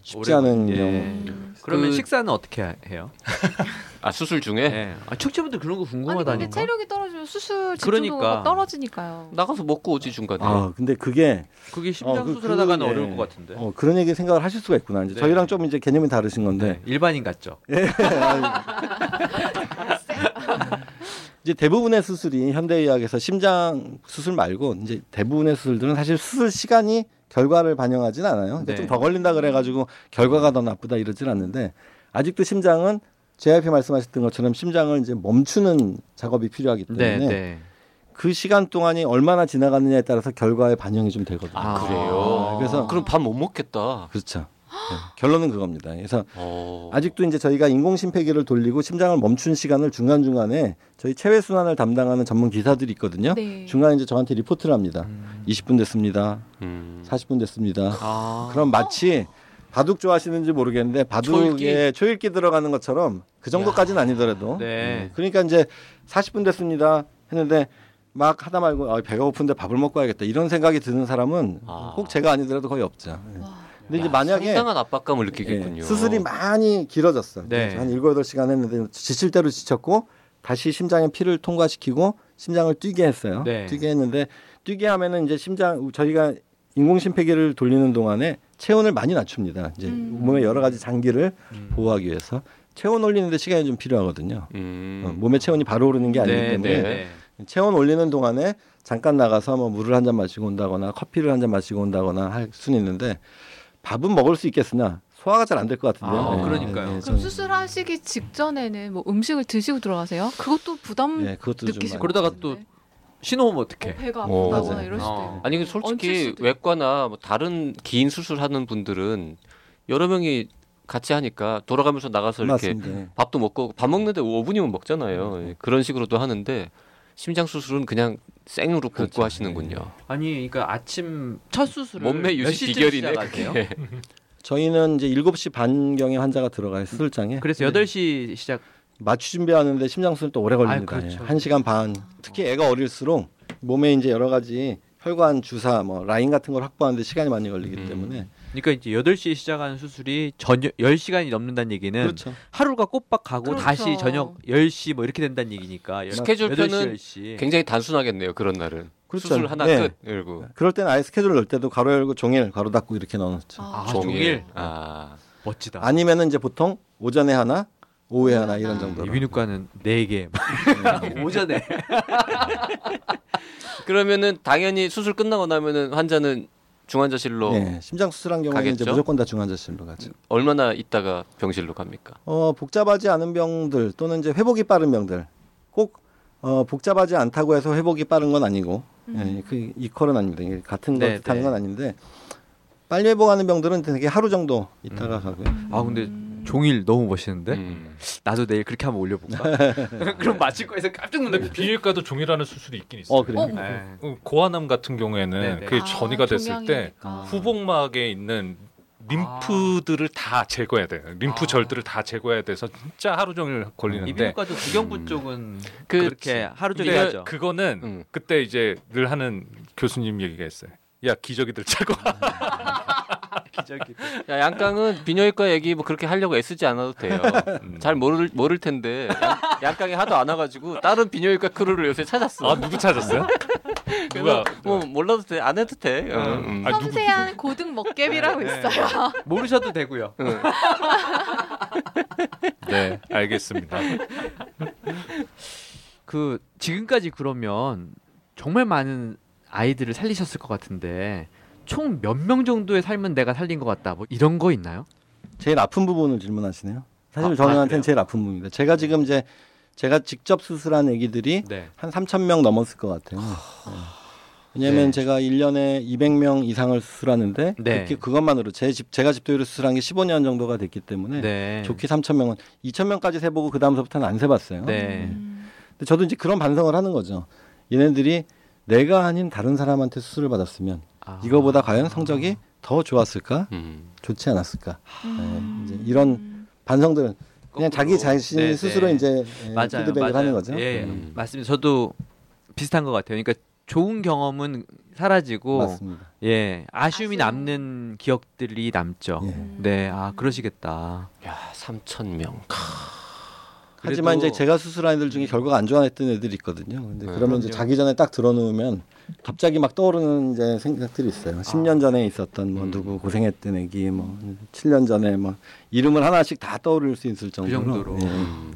쉽지 오래 않은 걸리- 경우. 예. 그러면 그- 식사는 어떻게 하- 해요? *laughs* 아 수술 중에 네. 아, 청취자분들 그런 거 아니 궁금하다니까. 근데 체력이 떨어지면 수술 그러니까. 집중도가 떨어지니까요. 나가서 먹고 오지 중간에. 아, 근데 그게 그게 심장 어, 그- 수술하다가는 그- 어려울 예. 것 같은데. 어, 그런 얘기 생각을 하실 수가 있구나. 이제 네. 저희랑 좀 이제 개념이 다르신 건데. 네. 일반인 같죠. *laughs* 이제 대부분의 수술이 현대의학에서 심장 수술 말고 이제 대부분의 수술들은 사실 수술 시간이 결과를 반영하진 않아요. 그러니까 네. 좀더 걸린다 그래가지고 결과가 더 나쁘다 이러진 않는데 아직도 심장은 JYP 말씀하셨던 것처럼 심장을 이제 멈추는 작업이 필요하기 때문에 네, 네. 그 시간 동안이 얼마나 지나갔느냐에 따라서 결과에 반영이 좀 되거든요. 아, 그래요. 그래서- 그럼 밥 못 먹겠다. 그렇죠. 네. 결론은 그겁니다. 그래서 어. 아직도 이제 저희가 인공심폐기를 돌리고 심장을 멈춘 시간을 중간 중간에 저희 체외 순환을 담당하는 전문 기사들이 있거든요. 네. 중간에 이제 저한테 리포트를 합니다. 20분 됐습니다. 음. 40분 됐습니다. 아. 그럼 마치 바둑 좋아하시는지 모르겠는데 바둑에 초읽기, 들어가는 것처럼 그 정도까지는 아니더라도 네. 음, 그러니까 이제 40분 됐습니다 했는데 막 하다 말고 아, 배가 고픈데 밥을 먹고 와야겠다 이런 생각이 드는 사람은 아. 꼭 제가 아니더라도 거의 없죠. 예. 와. 근데 이제 야, 만약에 상당한 압박감을 느끼겠군요. 예, 수술이 많이 길어졌어. 네. 한 7, 8시간 했는데 지칠 대로 지쳤고 다시 심장에 피를 통과시키고 심장을 뛰게 했어요. 네. 뛰게 했는데 뛰게 하면은 이제 심장 저희가 인공 심폐기를 돌리는 동안에 체온을 많이 낮춥니다. 이제 음. 몸의 여러 가지 장기를 음. 보호하기 위해서 체온 올리는데 시간이 좀 필요하거든요. 음. 어, 몸의 체온이 바로 오르는 게 아니기 네, 때문에 네, 네. 체온 올리는 동안에 잠깐 나가서 뭐 물을 한 잔 마시고 온다거나 커피를 한 잔 마시고 온다거나 할 수는 있는데 밥은 먹을 수 있겠으나 소화가 잘 안 될 것 같은데요. 아, 그러니까요. 그럼 저는- 수술하시기 직전에는 뭐 음식을 드시고 들어가세요? 그것도 부담 예, 그것도 많이- 그러다가 또 신호면 어, 어떡해? 배가 어. 아프다거나. 이럴 수도 어. 있고. 아니 솔직히 외과나 뭐 다른 긴 수술하는 분들은 여러 명이 같이 하니까 돌아가면서 나가서 이렇게 맞습니다. 밥도 먹고 밥 먹는데 5분이면 먹잖아요. 예, 그런 식으로도 하는데 심장 수술은 그냥 생으로 굶고 그렇죠. 하시는군요. 아니 그러니까 아침 첫 수술을 몸매 몇 유지 비결이네. 저희는 이제 7시 반경에 환자가 들어가요 수술장에. 그래서 8시 시작 마취 준비하는데 심장 수술 또 오래 걸립니다. 아유, 그렇죠. 예. 1시간 반. 특히 애가 어릴수록 몸에 이제 여러 가지 혈관 주사 뭐 라인 같은 걸 확보하는데 시간이 많이 걸리기 음. 때문에 그러니까 이제 8시에 시작하는 수술이 저녁 10시간이 넘는다는 얘기는 그렇죠. 하루가 꼬박 가고 그렇죠. 다시 저녁 10시 뭐 이렇게 된다는 얘기니까 스케줄표는 8시, 10시. 굉장히 단순하겠네요. 그런 날은 그렇죠. 수술 하나 네. 끝 이러고 그럴 때는 아예 스케줄 넣을 때도 가로 열고 종일 가로 닫고 이렇게 넣어놓죠. 아, 아, 종일? 아 멋지다. 아니면은 이제 보통 오전에 하나, 오후에 하나 이런 아. 정도로. 이비인후과는 4개 *laughs* 오전에 *laughs* 그러면은 당연히 수술 끝나고 나면은 환자는 중환자실로 예, 심장 수술한 경우는 이제 가겠죠? 무조건 다 중환자실로 가죠. 얼마나 있다가 병실로 갑니까? 어, 복잡하지 않은 병들 또는 이제 회복이 빠른 병들 꼭 어, 복잡하지 않다고 해서 회복이 빠른 건 아니고 예, 그 이퀄은 아닙니다. 같은 걸 네, 뜻하는 네. 건 아닌데 빨리 회복하는 병들은 되게 하루 정도 있다가 음. 가고요. 아 근데 종일 너무 멋있는데 음. 나도 내일 그렇게 한번 올려볼까? *laughs* *laughs* 그럼 마칠 거에서 깜짝 놀라. 비일과도 종이라는 수술이 있긴 있어요. 어, 그래요? 어, 네. 어, 고환암 같은 경우에는 네네. 그게 아, 전이가 됐을 때 종양이니까. 후복막에 있는 림프들을 다 제거해야 돼요. 림프절들을 다 제거해야 돼서 진짜 하루 종일 걸리는데 이비인후과도 구경부 쪽은 그- 그, 렇게 하루 종일 하죠. 그거는 음. 그때 이제 늘 하는 교수님 얘기가 있어요. 야 기저귀들 차고 *laughs* 기저귀. 야, 양강은 비뇨기과 얘기 뭐 그렇게 하려고 애쓰지 않아도 돼요. 음. 잘 모를 모를 텐데 양, 양강이 하도 안 와가지고 다른 비뇨기과 크루를 요새 찾았어. 아 누구 찾았어요? *laughs* 누가? 뭐 몰라도 돼, 안 해도 돼. 어, 음. 아, 누구, 섬세한 고등 먹개비라고 네. 있어요. 모르셔도 되고요. *laughs* 네 알겠습니다. *laughs* 그 지금까지 그러면 정말 많은 아이들을 살리셨을 것 같은데 총 몇 명 정도의 삶은 내가 살린 것 같다. 뭐 이런 거 있나요? 제일 아픈 부분을 질문하시네요. 사실 아, 아, 저희한테는 그래요? 제일 아픈 부분입니다. 제가 지금 이제 제가 직접 수술한 애기들이 네. 한 3천 명 넘었을 것 같아요. 네. 왜냐하면 네. 제가 1년에 200명 이상을 수술하는데 네. 그게 그것만으로 제 집 제가 집도의로 수술한 게 15년 정도가 됐기 때문에 네. 좋게 3천 명은 2천 명까지 세보고 그 다음서부터는 안 세봤어요. 네. 음. 근데 저도 이제 그런 반성을 하는 거죠. 얘네들이 내가 아닌 다른 사람한테 수술을 받았으면 아. 이거보다 과연 성적이 더 좋았을까, 음. 좋지 않았을까 음. 이제 이런 반성들은 그냥 자기 거꾸로. 자신이 네, 스스로 네. 이제 예, 맞아요. 피드백을 맞아요. 하는 거죠. 예, 음. 맞습니다. 저도 비슷한 것 같아요. 그러니까 좋은 경험은 사라지고 맞습니다. 예 아쉬움이 아쉬움. 남는 기억들이 남죠. 예. 음. 네, 아 그러시겠다. 야 3천 명. 하지만 이제 제가 수술한 애들 중에 결과가 안 좋아했던 애들이 있거든요. 근데 네, 그러면 이제. 자기 전에 딱 들어놓으면 갑자기 막 떠오르는 이제 생각들이 있어요. 10년 전에 있었던 뭐 음. 누구 고생했던 애기, 뭐 7년 전에 뭐 이름을 하나씩 다 떠오를 수 있을 정도로. 정도로. 예. 음.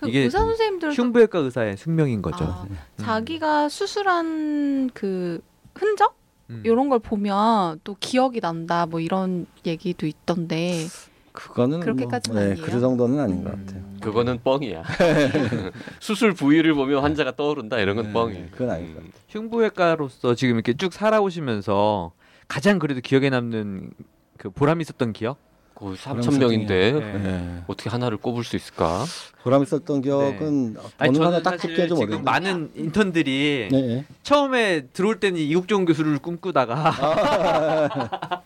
그 이게 의사 선생님들 흉부외과 의사의 숙명인 거죠. 아, 음. 자기가 수술한 그 흔적 음. 이런 걸 보면 또 기억이 난다 뭐 이런 얘기도 있던데 그거는 그렇게까지는 뭐, 네, 아니에요? 그 정도는 아닌 것 음. 같아요. 그거는 뻥이야. *laughs* *laughs* 수술 부위를 보면 환자가 떠오른다 이런 건 네, 뻥이에요. 그건 아닌 것 음. 흉부외과로서 지금 이렇게 쭉 살아오시면서 가장 그래도 기억에 남는 그 보람 있었던 기억? 거의 그런 3천 명인데 네. 예. 어떻게 하나를 꼽을 수 있을까? 보람 있었던 기억은 어느 하나 딱 꼽기가 좀 지금 어려운데. 많은 인턴들이 네, 네. 처음에 들어올 때는 이국종 교수를 꿈꾸다가 *laughs*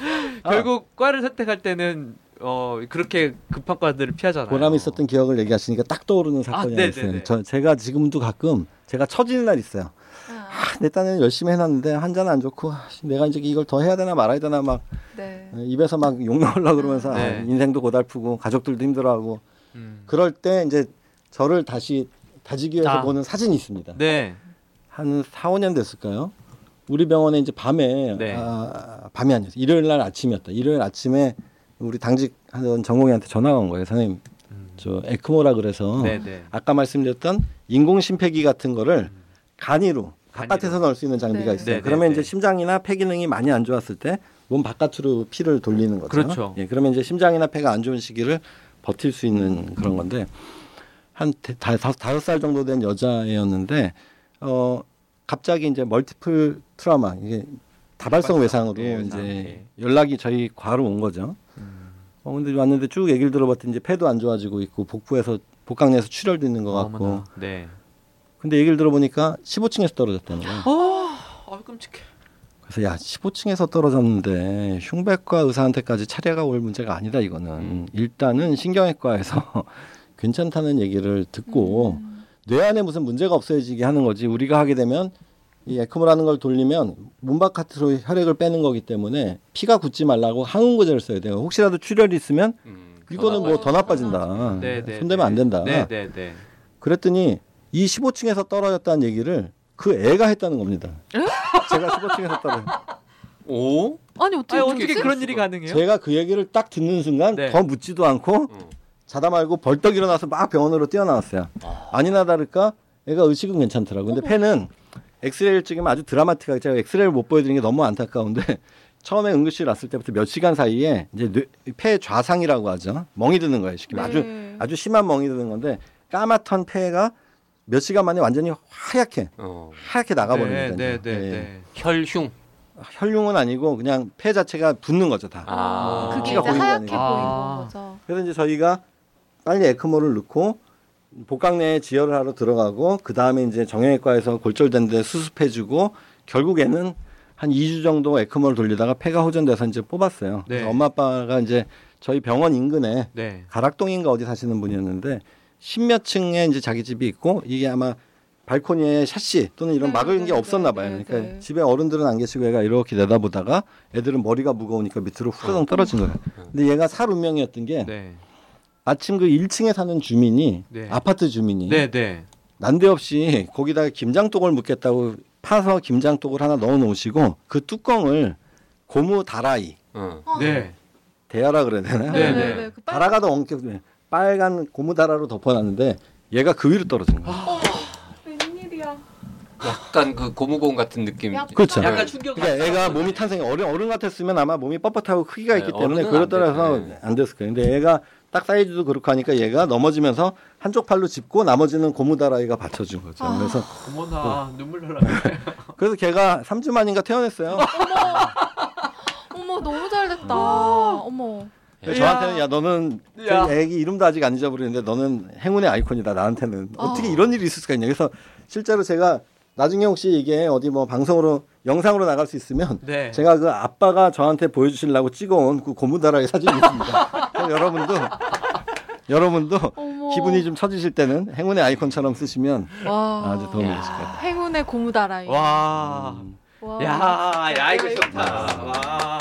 *laughs* 결국 과를 선택할 때는 어 그렇게 급한 과들을 피하잖아요. 보람 있었던 기억을 얘기하시니까 딱 떠오르는 사건이 하나 네네네. 있어요. 저 제가 지금도 가끔 제가 처지는 날 있어요. 아, 내 딴에는 열심히 해놨는데 한 잔 안 좋고 아, 씨, 내가 이제 이걸 더 해야 되나 말아야 되나 막 네. 어, 입에서 막 욕 나오려 그러면서 아, 네. 인생도 고달프고 가족들도 힘들어하고 음. 그럴 때 이제 저를 다시 다지기 위해서 아. 보는 사진이 있습니다. 네. 한 4, 5년 됐을까요? 우리 병원에 이제 밤에 네. 아, 밤이 아니었어. 일요일 날 아침이었다. 일요일 아침에 우리 당직 하던 전공의한테 전화가 온 거예요. 선생님, 저 에크모라 그래서 음. 네, 네. 아까 말씀드렸던 인공 심폐기 같은 거를 간이로 바깥에서 넣을 수 있는 장비가 네. 있어요. 네, 네, 그러면 네. 이제 심장이나 폐 기능이 많이 안 좋았을 때 몸 바깥으로 피를 돌리는 거죠. 그렇죠. 예, 그러면 이제 심장이나 폐가 안 좋은 시기를 버틸 수 있는 그런 건데 한 대- 다- 다섯 다섯 살 정도 된 여자애였는데 어 갑자기 이제 멀티플 트라우마 이게 다발성 외상으로 예, 이제 예. 연락이 저희 과로 온 거죠. 어 근데 왔는데 쭉 얘기를 들어봤더니 이제 폐도 안 좋아지고 있고 복부에서 복강내에서 출혈도 있는 것 같고 어머나. 네. 근데 얘기를 들어보니까 15층에서 떨어졌다는 거예요. 아 끔찍해. 그래서 야 15층에서 떨어졌는데 흉백과 의사한테까지 차례가 올 문제가 아니다 이거는 일단은 신경외과에서 *laughs* 괜찮다는 얘기를 듣고 음. 뇌 안에 무슨 문제가 없어지게 하는 거지 우리가 하게 되면 이 에크모라는 걸 돌리면 몸 바깥으로 혈액을 빼는 거기 때문에 피가 굳지 말라고 항응고제를 써야 돼요 혹시라도 출혈이 있으면 음, 이거는 뭐 더 나빠진다 네, 네. 손대면 안 된다 네, 네, 네. 그랬더니 이 15층에서 떨어졌다는 얘기를 그 애가 했다는 겁니다 제가 15층에서 떨어졌 오? 아니 어떻게 아니, 어떻게? 그런 일이 가능해요? 제가 그 얘기를 딱 듣는 순간 네. 더 묻지도 않고 자다 말고 벌떡 일어나서 막 병원으로 뛰어나왔어요. 아 니나 다를까 애가 의식은 괜찮더라고. 근데 폐는 엑스레이를 찍으면 아주 드라마틱하게 제가 엑스레이를 못 보여드리는 게 너무 안타까운데 *laughs* 처음에 응급실 왔을 때부터 몇 시간 사이에 이제 뇌, 폐 좌상이라고 하죠. 멍이 드는 거예요. 쉽게 말하면. 네. 아주 아주 심한 멍이 드는 건데 까맣던 폐가 몇 시간 만에 완전히 하얗게 어. 하얗게 나가버립니다. 네. 네, 네, 예. 네. 혈흉. 혈흉은 아니고 그냥 폐 자체가 붓는 거죠 다. 아. 그게 하얗게. 보이는 아. 거죠. 그래서 이제 저희가 빨리 에크모를 넣고 복강 내에 지혈을 하러 들어가고 그 다음에 이제 정형외과에서 골절된 데 수습해주고 결국에는 한 2주 정도 에크모를 돌리다가 폐가 호전돼서 이제 뽑았어요. 네. 엄마 아빠가 이제 저희 병원 인근에 네. 가락동인가 어디 사시는 분이었는데 십몇 층에 이제 자기 집이 있고 이게 아마 발코니에 샤시 또는 이런 네, 막을 네, 게 네, 없었나 봐요. 네, 그러니까 네. 집에 어른들은 안 계시고 얘가 이렇게 내다보다가 애들은 머리가 무거우니까 밑으로 후루덩 떨어진 거예요. 근데 얘가 살 운명이었던 게 네. 아침 그 1층에 사는 주민이 네. 아파트 주민이 네, 네. 난데없이 거기다가 김장독을 묻겠다고 파서 김장독을 하나 넣어 놓으시고 그 뚜껑을 고무 다라이 어. 네. 대야라 그래야 되나? 네, 네, 네. 네. 그 빨간 다라가 더 엉켜 빨간 고무 다라로 덮어놨는데 얘가 그 위로 떨어진 거예요. 웬일이야. 약간 그 고무공 같은 느낌. 약간- 그렇죠. 약간 충격. 그러니까 애가 몸이 탄생이 어른 어른 같았으면 아마 몸이 뻣뻣하고 크기가 네, 있기 때문에 그걸 안 따라서 돼. 네. 안 됐을 거예요. 근데 애가 딱 사이즈도 그렇고 하니까 얘가 넘어지면서 한쪽 팔로 짚고 나머지는 고무 다라이가 받쳐준 거죠. 아. 그래서 어머나 눈물 날라. *laughs* 그래서 걔가 3주 만인가 태어났어요. *laughs* 어머 너무 잘됐다. 어머. 그래서 저한테는 야 너는 야. 애기 이름도 아직 안 잊어버리는데 너는 행운의 아이콘이다 나한테는 어떻게 아. 이런 일이 있을 수가 있냐 그래서 실제로 제가 나중에 혹시 이게 어디 뭐 방송으로 영상으로 나갈 수 있으면 네. 제가 그 아빠가 저한테 보여주시려고 찍어온 그 고무다라의 사진이 있습니다 여러분도 여러분도 어머. 기분이 좀 처지실 때는 행운의 아이콘처럼 쓰시면 와. 아주 도움이 되실 것 같아요 행운의 고무다라이. 와. 와. 야, 야 이거 좋다. 와.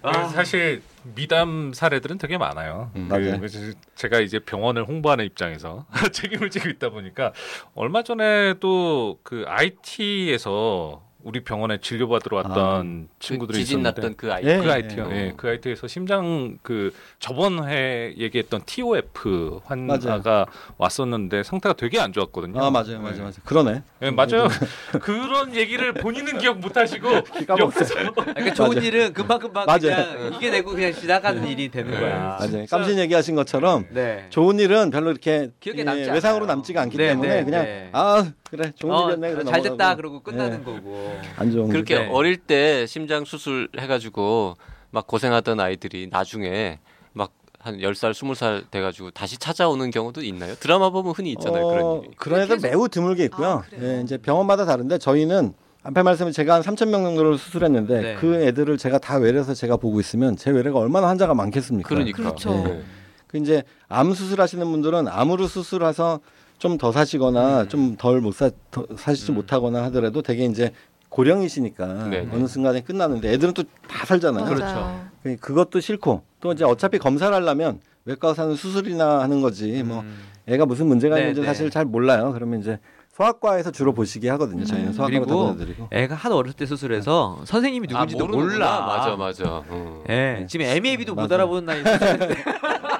그래서 사실 미담 사례들은 되게 많아요. 음, 그, 제가 이제 병원을 홍보하는 입장에서 *laughs* 책임을 지고 있다 보니까 얼마 전에 또 그 IT에서 우리 병원에 진료받으러 왔던 그 친구들이 지진 있었는데 났던 그 아이. 예. 그 IT요. 예. 예, 그 IT에서 심장 그 저번 회 얘기했던 TOF 환자가 맞아요. 왔었는데 상태가 되게 안 좋았거든요. 아 맞아요 맞아요 맞아요 그러네 예, 맞아요. *laughs* 그런 얘기를 본인은 기억 못 하시고 까먹었어요 그러니까 좋은 맞아요. 일은 금방 금방 맞아요. 그냥 이게 되고 그냥 지나가는 일이 되는 거야. 맞아요 깜신 얘기하신 것처럼 네. 좋은 일은 별로 이렇게 기억에 예, 남지 외상으로. 남지가 않기 네, 때문에 네, 그냥 네. 아 그래 좋은 어, 일이었네 그래 잘 됐다. 그러고 끝나는 예, 거고. 안 좋은 그렇게 네. 어릴 때 심장 수술 해가지고 막 고생하던 아이들이 나중에 막한 10살, 20살 돼가지고 다시 찾아오는 경우도 있나요? 드라마 보면 흔히 있잖아요. 그런 일이. 그런 애들 매우 드물게 있고요. 아? 예, 이제 병원마다 다른데 저희는 앞에 말씀에 제가 한 3천 명 정도를 수술했는데 네. 그 애들을 제가 다 외래에서 제가 보고 있으면 제 외래가 얼마나 환자가 많겠습니까? 그러니까. 그렇죠. 네. 그 이제 암 수술하시는 분들은 암으로 수술해서 좀 더 사시거나 좀덜 못 사, 더 사시지 음. 못하거나 하더라도 되게 이제 고령이시니까 네, 네. 어느 순간에 끝나는데 애들은 또 다 살잖아요. 그렇죠. 그- 그것도 싫고 또 이제 어차피 검사를 하려면 외과 의사는 수술이나 하는 거지 뭐 음. 애가 무슨 문제가 네, 있는지 네. 사실 잘 몰라요. 그러면 이제 소아과에서 주로 보시게 하거든요. 저희는 음. 그리고 보내드리고. 애가 하도 어렸을 때 수술해서 선생님이 아, 누군지도 모르는구나. 몰라. 맞아, 맞아. 음. 예, 지금 MEB도 못. 알아보는 나이. *laughs*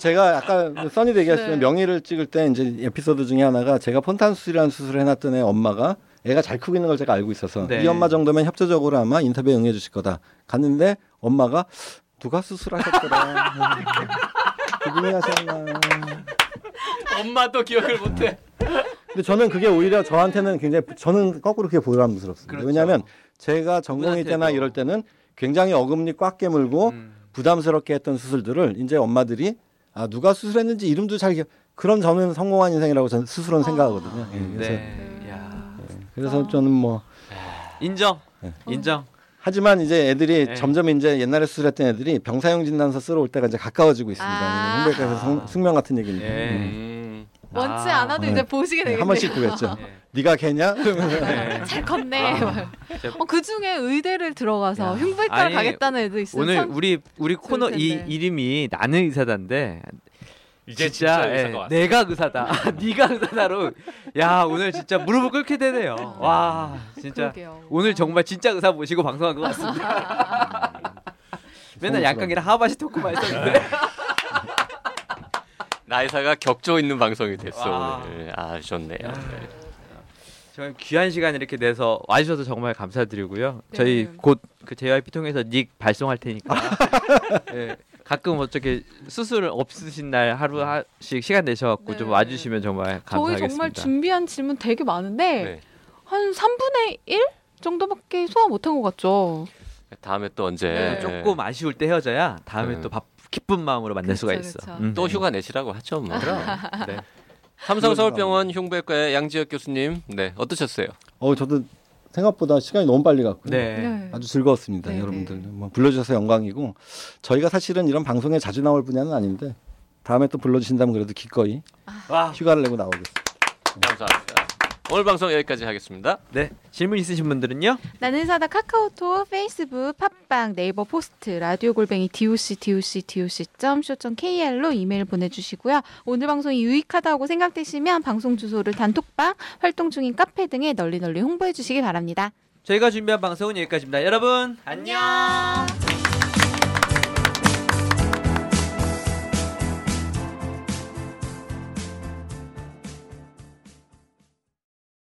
제가 아까 써니 얘기하시면 네. 명의를 찍을 때 이제 에피소드 중에 하나가 제가 폰탄 수술이라는 수술을 해놨던 애 엄마가 애가 잘 크고 있는 걸 제가 알고 있어서 네. 이 엄마 정도면 협조적으로 아마 인터뷰에 응해 주실 거다. 갔는데 엄마가 누가 수술하셨더라. *laughs* 그분이 하셨나. 엄마도 기억을 못해. 근데 저는 그게 오히려 저한테는 굉장히 저는 거꾸로 그게 부담스럽습니다. 그렇죠. 왜냐하면 제가 전공의 때나. 이럴 때는 굉장히 어금니 꽉 깨물고 음. 부담스럽게 했던 수술들을 이제 엄마들이 아 누가 수술했는지 이름도 잘 기억. 그런 저는 성공한 인생이라고 저는 스스로는 생각하거든요. 예, 그래서 네. 야. 그래서 저는 뭐 인정. 네. 인정. 하지만 이제 애들이 네. 점점 이제 옛날에 수술했던 애들이 병사용 진단서 쓰러 올 때가 이제 가까워지고 있습니다. 아. 홍백에서 성- 숙명 같은 얘기입니다. 예. 음. 음. 원치 아. 않아도 네. 이제 보시게 네, 되겠네요. 한 번씩 그랬죠. 예. 네가 걔냐? *laughs* 네. 잘 컸네. 아. 어, 그 중에 의대를 들어가서 야. 흉부외과 가겠다는 애도 있어요. 오늘 참- 우리 우리 코너 이 텐데. 이름이 나는 의사다인데 이제 진짜, 진짜 예. 내가 의사다. 네가 의사다로 야 오늘 진짜 무릎을 꿇게 되네요. 와 진짜 그러게요. 오늘 정말 진짜 의사 모시고 방송한 것 같습니다. *laughs* 맨날 양강이랑 하바시 토크만 했었는데 *laughs* 나이사가 격조 있는 방송이 됐어 와. 오늘. 아 좋네요. 네. 정말 귀한 시간 이렇게 내서 와주셔서 정말 감사드리고요. 네. 저희 곧 그 JYP 통해서 닉 발송할 테니까 예, *laughs* 가끔 어떻게 수술 없으신 날 하루 하씩 시간 내셔갖고 좀 네. 와주시면 정말 저희 감사하겠습니다. 정말 준비한 질문 되게 많은데 네. 한 3분의 1 정도밖에 소화 못한 것 같죠. 다음에 또 언제 네. 조금 아쉬울 때 헤어져야 다음에 네. 또 밥, 기쁜 마음으로 만날 수가 그쵸, 있어. 그쵸. 음. 또 휴가 내시라고 하죠. 뭐. 그럼. *laughs* 네. 삼성서울병원 흉부외과의 양지혁 교수님, 네 어떠셨어요? 어 저도 생각보다 시간이 너무 빨리 갔고요. 네. 아주 즐거웠습니다, 네, 여러분들. 뭐 불러주셔서 영광이고 저희가 사실은 이런 방송에 자주 나올 분야는 아닌데 다음에 또 불러주신다면 그래도 기꺼이 와. 휴가를 내고 나오겠습니다. 감사합니다. 오늘 방송 여기까지 하겠습니다. 네. 질문 있으신 분들은요? 나는 의사다 카카오톡, 페이스북, 팟빵, 네이버 포스트, 라디오 골뱅이 doc doc doc.co.kr로 이메일 보내주시고요. 오늘 방송이 유익하다고 생각되시면 방송 주소를 단톡방, 활동 중인 카페 등에 널리 널리 홍보해 주시기 바랍니다. 저희가 준비한 방송은 여기까지입니다. 여러분 안녕.